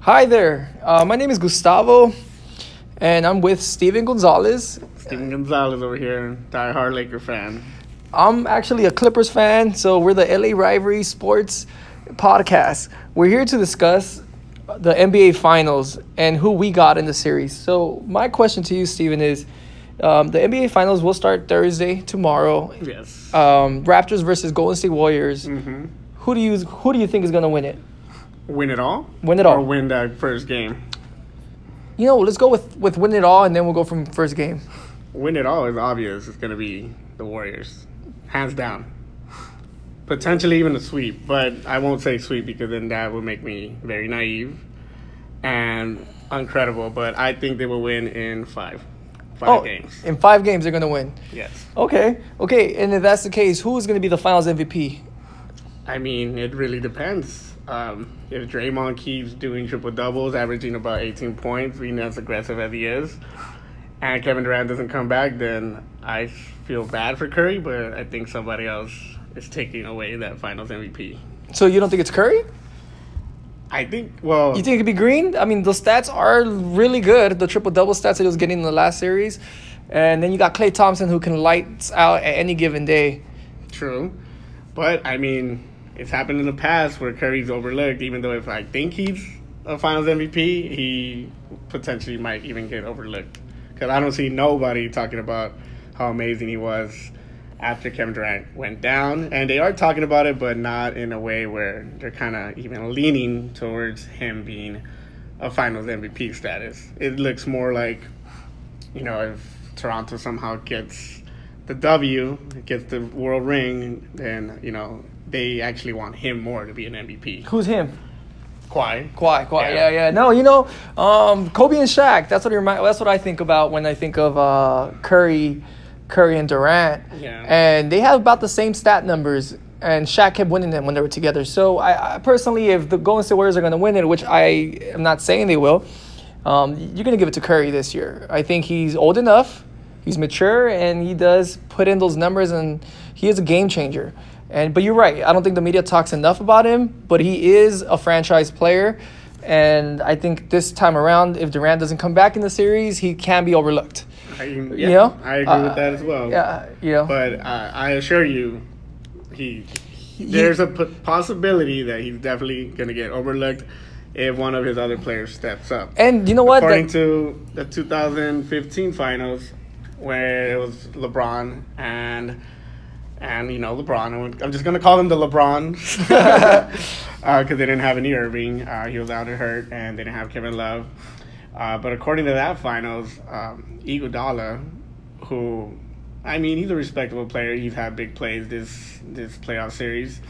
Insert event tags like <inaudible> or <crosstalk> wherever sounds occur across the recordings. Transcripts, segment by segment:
Hi there. Uh, my name is Gustavo, and I'm with Steven Gonzalez. Steven Gonzalez over here, die-hard Laker fan. I'm actually a Clippers fan, so we're the LA Rivalry Sports podcast. We're here to discuss the NBA Finals and who we got in the series. So, my question to you, Steven, is um, the NBA Finals will start Thursday, tomorrow. Yes. Um, Raptors versus Golden State Warriors. hmm Who do you who do you think is gonna win it? Win it all? Win it all. Or win that first game? You know, let's go with with win it all, and then we'll go from first game. Win it all is obvious. It's going to be the Warriors. Hands down. Potentially even a sweep, but I won't say sweep because then that would make me very naive and uncredible. But I think they will win in five. Five oh, games. in five games they're gonna win. Yes. Okay, okay, and if that's the case, who is gonna be the Finals MVP? I mean, it really depends. Um, if Draymond keeps doing triple doubles, averaging about 18 points, being as aggressive as he is, and Kevin Durant doesn't come back, then I feel bad for Curry, but I think somebody else is taking away that finals MVP. So you don't think it's Curry? I think, well, You think it could be Green? I mean, the stats are really good. The triple double stats that he was getting in the last series, and then you got Klay Thompson who can lights out at any given day. true. But, I mean, it's happened in the past where Curry's overlooked, even though if I think he's a finals MVP, he potentially might even get overlooked. Because I don't see nobody talking about how amazing he was after Kevin Durant went down. And they are talking about it, but not in a way where they're kind of even leaning towards him being a finals MVP status. It looks more like, you know, if Toronto somehow gets the W, gets the world ring, then, you know, they actually want him more to be an MVP. Who's him? Kawhi. Kawhi, Kawhi, yeah, Yeah. yeah. No, you know, um, Kobe and Shaq. That's what remind, That's what I think about when I think of uh, Curry, Curry and Durant. Yeah. And they have about the same stat numbers, and Shaq kept winning them when they were together. So I, I personally, if the Golden State Warriors are going to win it, which I am not saying they will, um, you're going to give it to Curry this year. I think he's old enough, he's mature, and he does put in those numbers, and he is a game changer. And but you're right. I don't think the media talks enough about him, but he is a franchise player. And I think this time around, if Durant doesn't come back in the series, he can be overlooked. I, yeah, You know? I agree Uh, with that as well. Yeah, you know. But uh, I assure you, he, there's a p- possibility that he's definitely going to get overlooked if one of his other players steps up. and you know what? According That- to the 2015 finals, where it was LeBron and and you know LeBron, I'm just gonna call him the LeBron <laughs> because they didn't have Kyrie Irving. Uh, he was out and hurt, and they didn't have Kevin Love. Uh, but according to that finals, um, Iguodala, who I mean, he's a respectable player. He's had big plays this this playoff series.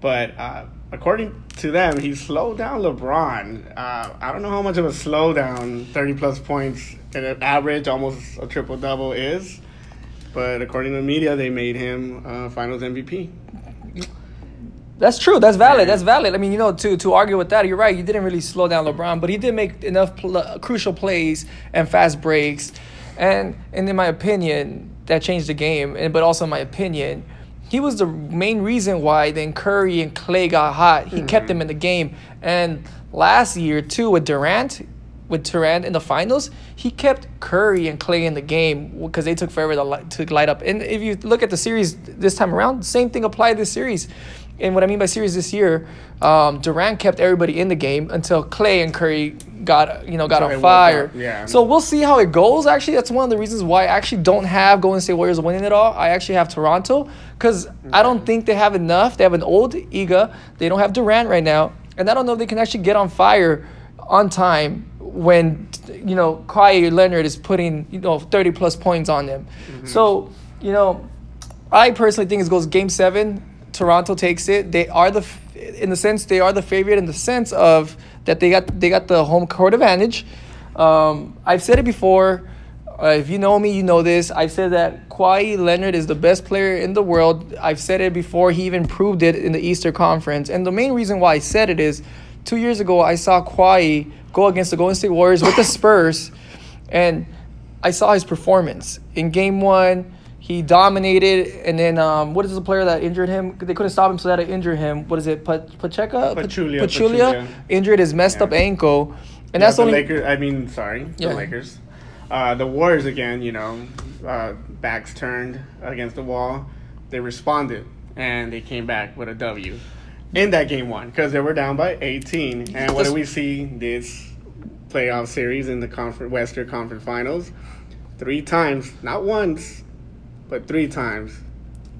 But uh, according to them, he slowed down LeBron. Uh, I don't know how much of a slowdown 30 plus points at an average, almost a triple double is. But according to the media, they made him uh, finals MVP. That's true. That's valid. That's valid. I mean, you know, to to argue with that, you're right. You didn't really slow down LeBron, but he did make enough pl- crucial plays and fast breaks, and and in my opinion, that changed the game. And but also in my opinion, he was the main reason why then Curry and Klay got hot. He kept mm-hmm. them in the game. And last year too with Durant, with Durant in the finals, he kept Curry and Klay in the game because they took forever to light, to light up. And if you look at the series this time around, same thing applied this series. And what I mean by series this year, um, Durant kept everybody in the game until Klay and Curry got you know got So on fire. yeah. So we'll see how it goes. Actually, that's one of the reasons why I actually don't have Golden State Warriors winning it all. I actually have Toronto because I don't think they have enough. They have an old Iga. They don't have Durant right now, and I don't know if they can actually get on fire on time when you know Kawhi Leonard is putting you know thirty plus points on them. So you know, I personally think it goes Game Seven. Toronto takes it. They are the, in the sense, they are the favorite in the sense of that they got they got the home court advantage. Um, I've said it before. Uh, if you know me, you know this. I've said that Kawhi Leonard is the best player in the world. I've said it before. He even proved it in the Easter Conference. And the main reason why I said it is, two years ago I saw Kawhi go against the Golden State Warriors with the Spurs, and I saw his performance in Game One. He dominated, and then um, what is the player that injured him? They couldn't stop him, so they had to injure him. What is it? Pa- Pacheco? Pachulia, Pachulia Pachulia. injured his messed Yeah. up ankle, and Yeah, that's the only. Lakers. I mean, sorry, Yeah. the Lakers. Uh, the Warriors again. You know, uh, backs turned against the wall. They responded and they came back with a W in that game one because they were down by 18. And what do we see this playoff series in the conference Western Conference Finals? Three times, not once, but three times.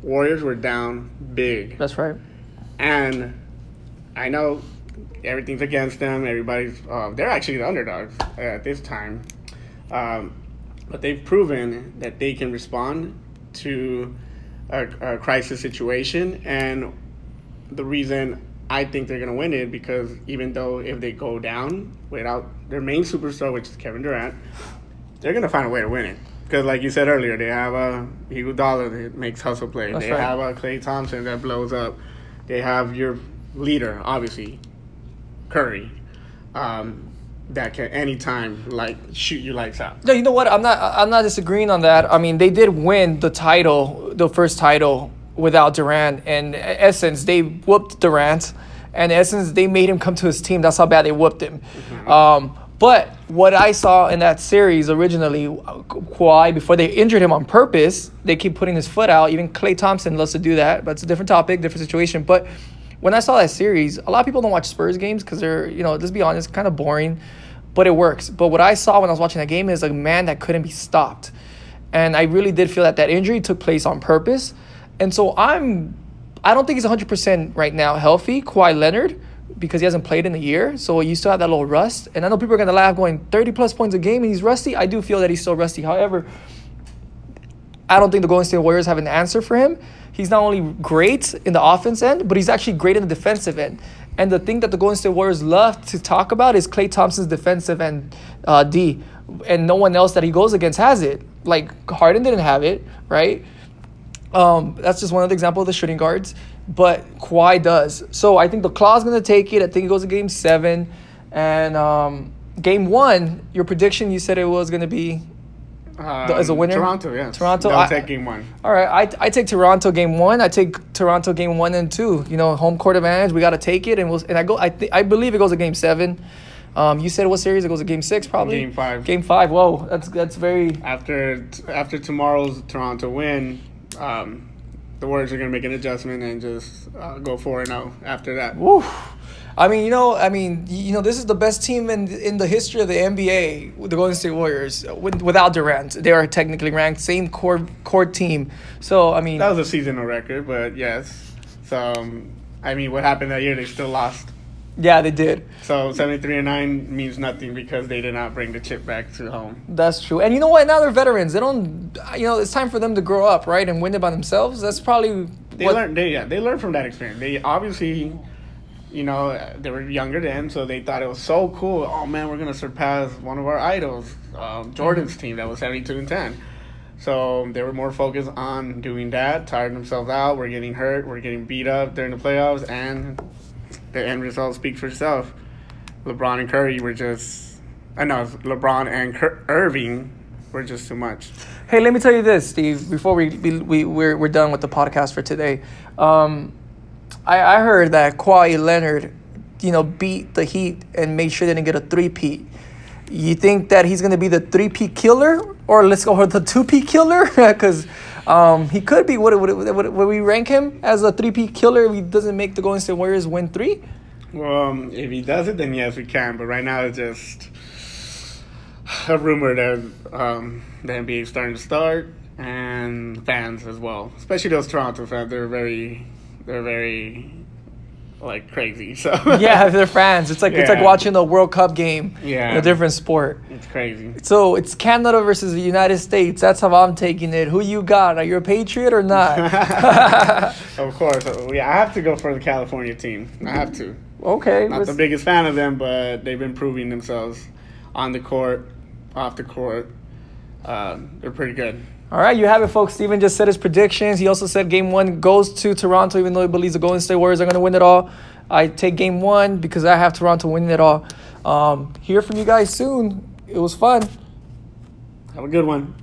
Warriors were down big. That's right. And I know everything's against them. Everybody's uh, they're actually the underdogs at this time, um, but they've proven that they can respond to a, a crisis situation. And the reason I think they're gonna win it because even though if they go down without their main superstar, which is Kevin Durant, they're gonna find a way to win it. Because, like you said earlier, they have a Iguodala that makes hustle play. That's they right. have a Klay Thompson that blows up. They have your leader, obviously, Curry, um, that can anytime like shoot you lights out. No, you know what? I'm not. I'm not disagreeing on that. I mean, they did win the title, the first title, without Durant. And in essence, they whooped Durant. And in essence, they made him come to his team. That's how bad they whooped him. Um, but what I saw in that series originally, uh, Kawhi, before they injured him on purpose, they keep putting his foot out. Even Klay Thompson loves to do that, but it's a different topic, different situation. But when I saw that series, a lot of people don't watch Spurs games because they're, you know, let's be honest, kind of boring, but it works. But what I saw when I was watching that game is a man that couldn't be stopped. And I really did feel that that injury took place on purpose. And so I'm, I don't think he's 100% right now healthy, Kawhi Leonard, because he hasn't played in a year. So you still have that little rust. And I know people are going to laugh going 30 plus points a game and he's rusty. I do feel that he's still rusty. However, I don't think the Golden State Warriors have an answer for him. He's not only great in the offense end, but he's actually great in the defensive end. And the thing that the Golden State Warriors love to talk about is Klay Thompson's defensive end uh, D, and no one else that he goes against has it. Like Harden didn't have it, right? Um, that's just one of the example of the shooting guards, but Kawhi does. So I think the Claw's gonna take it. I think it goes to Game Seven, and um, Game One. Your prediction, you said it was gonna be Um, as a winner? Toronto, yes. Toronto, They'll I- take game one. All right, I, I take Toronto game one. I take Toronto game one and two. You know, home court advantage. We got to take it, and we'll and I go. I th- I believe it goes to game seven. Um, you said what series? It goes to game six, probably. Game five. Game five. Whoa, that's that's very. After after tomorrow's Toronto win, um, the Warriors are gonna make an adjustment and just uh, go four and zero after that. Woo. I mean, you know, I mean, you know, this is the best team in in the history of the NBA, the Golden State Warriors, with, without Durant. They are technically ranked, same core core team. So I mean, That was a seasonal record, but yes. So um, I mean, what happened that year? They still lost. Yeah, they did. So seventy three and nine means nothing because they did not bring the chip back to home. That's true. And you know what? Now they're veterans. They don't. You know, it's time for them to grow up, right, and win it by themselves. That's probably They what- learned. They yeah, they learned from that experience. They obviously, you know, they were younger then, so they thought it was so cool. Oh man, we're gonna surpass one of our idols, um, Jordan's team that was seventy two and ten. So they were more focused on doing that, tiring themselves out. We're getting hurt. We're getting beat up during the playoffs, and the end result speaks for itself. LeBron and Curry were just, I know LeBron and Cur- Irving were just too much. Hey, let me tell you this, Steve. Before we we, we we're, we're done with the podcast for today, um, I I heard that Kawhi Leonard, you know, beat the Heat and made sure they didn't get a three peat. You think that he's gonna be the three peat killer, or let's go with the two peat killer? <laughs> Because um, he could be. Would, would, would, would we rank him as a three P killer if he doesn't make the Golden State Warriors win three? Well, um, if he does it, then yes, we can. But right now, it's just a rumor that um, the NBA is starting to start, and fans as well, especially those Toronto fans. They're very, they're very like crazy. So <laughs> yeah, they're fans. It's like it's like watching a World Cup game Yeah. in a different sport. it's crazy. So it's Canada versus the United States. That's how I'm taking it. Who you got? Are you a patriot or not? <laughs> of course, uh, yeah, I have to go for the California team. I have to. okay. Not the biggest fan of them, but they've been proving themselves on the court, off the court. Uh, they're pretty good. All right, you have it, folks. Steven just said his predictions. He also said game one goes to Toronto, even though he believes the Golden State Warriors are going to win it all. I take game one because I have Toronto winning it all. Um, hear from you guys soon. It was fun. Have a good one.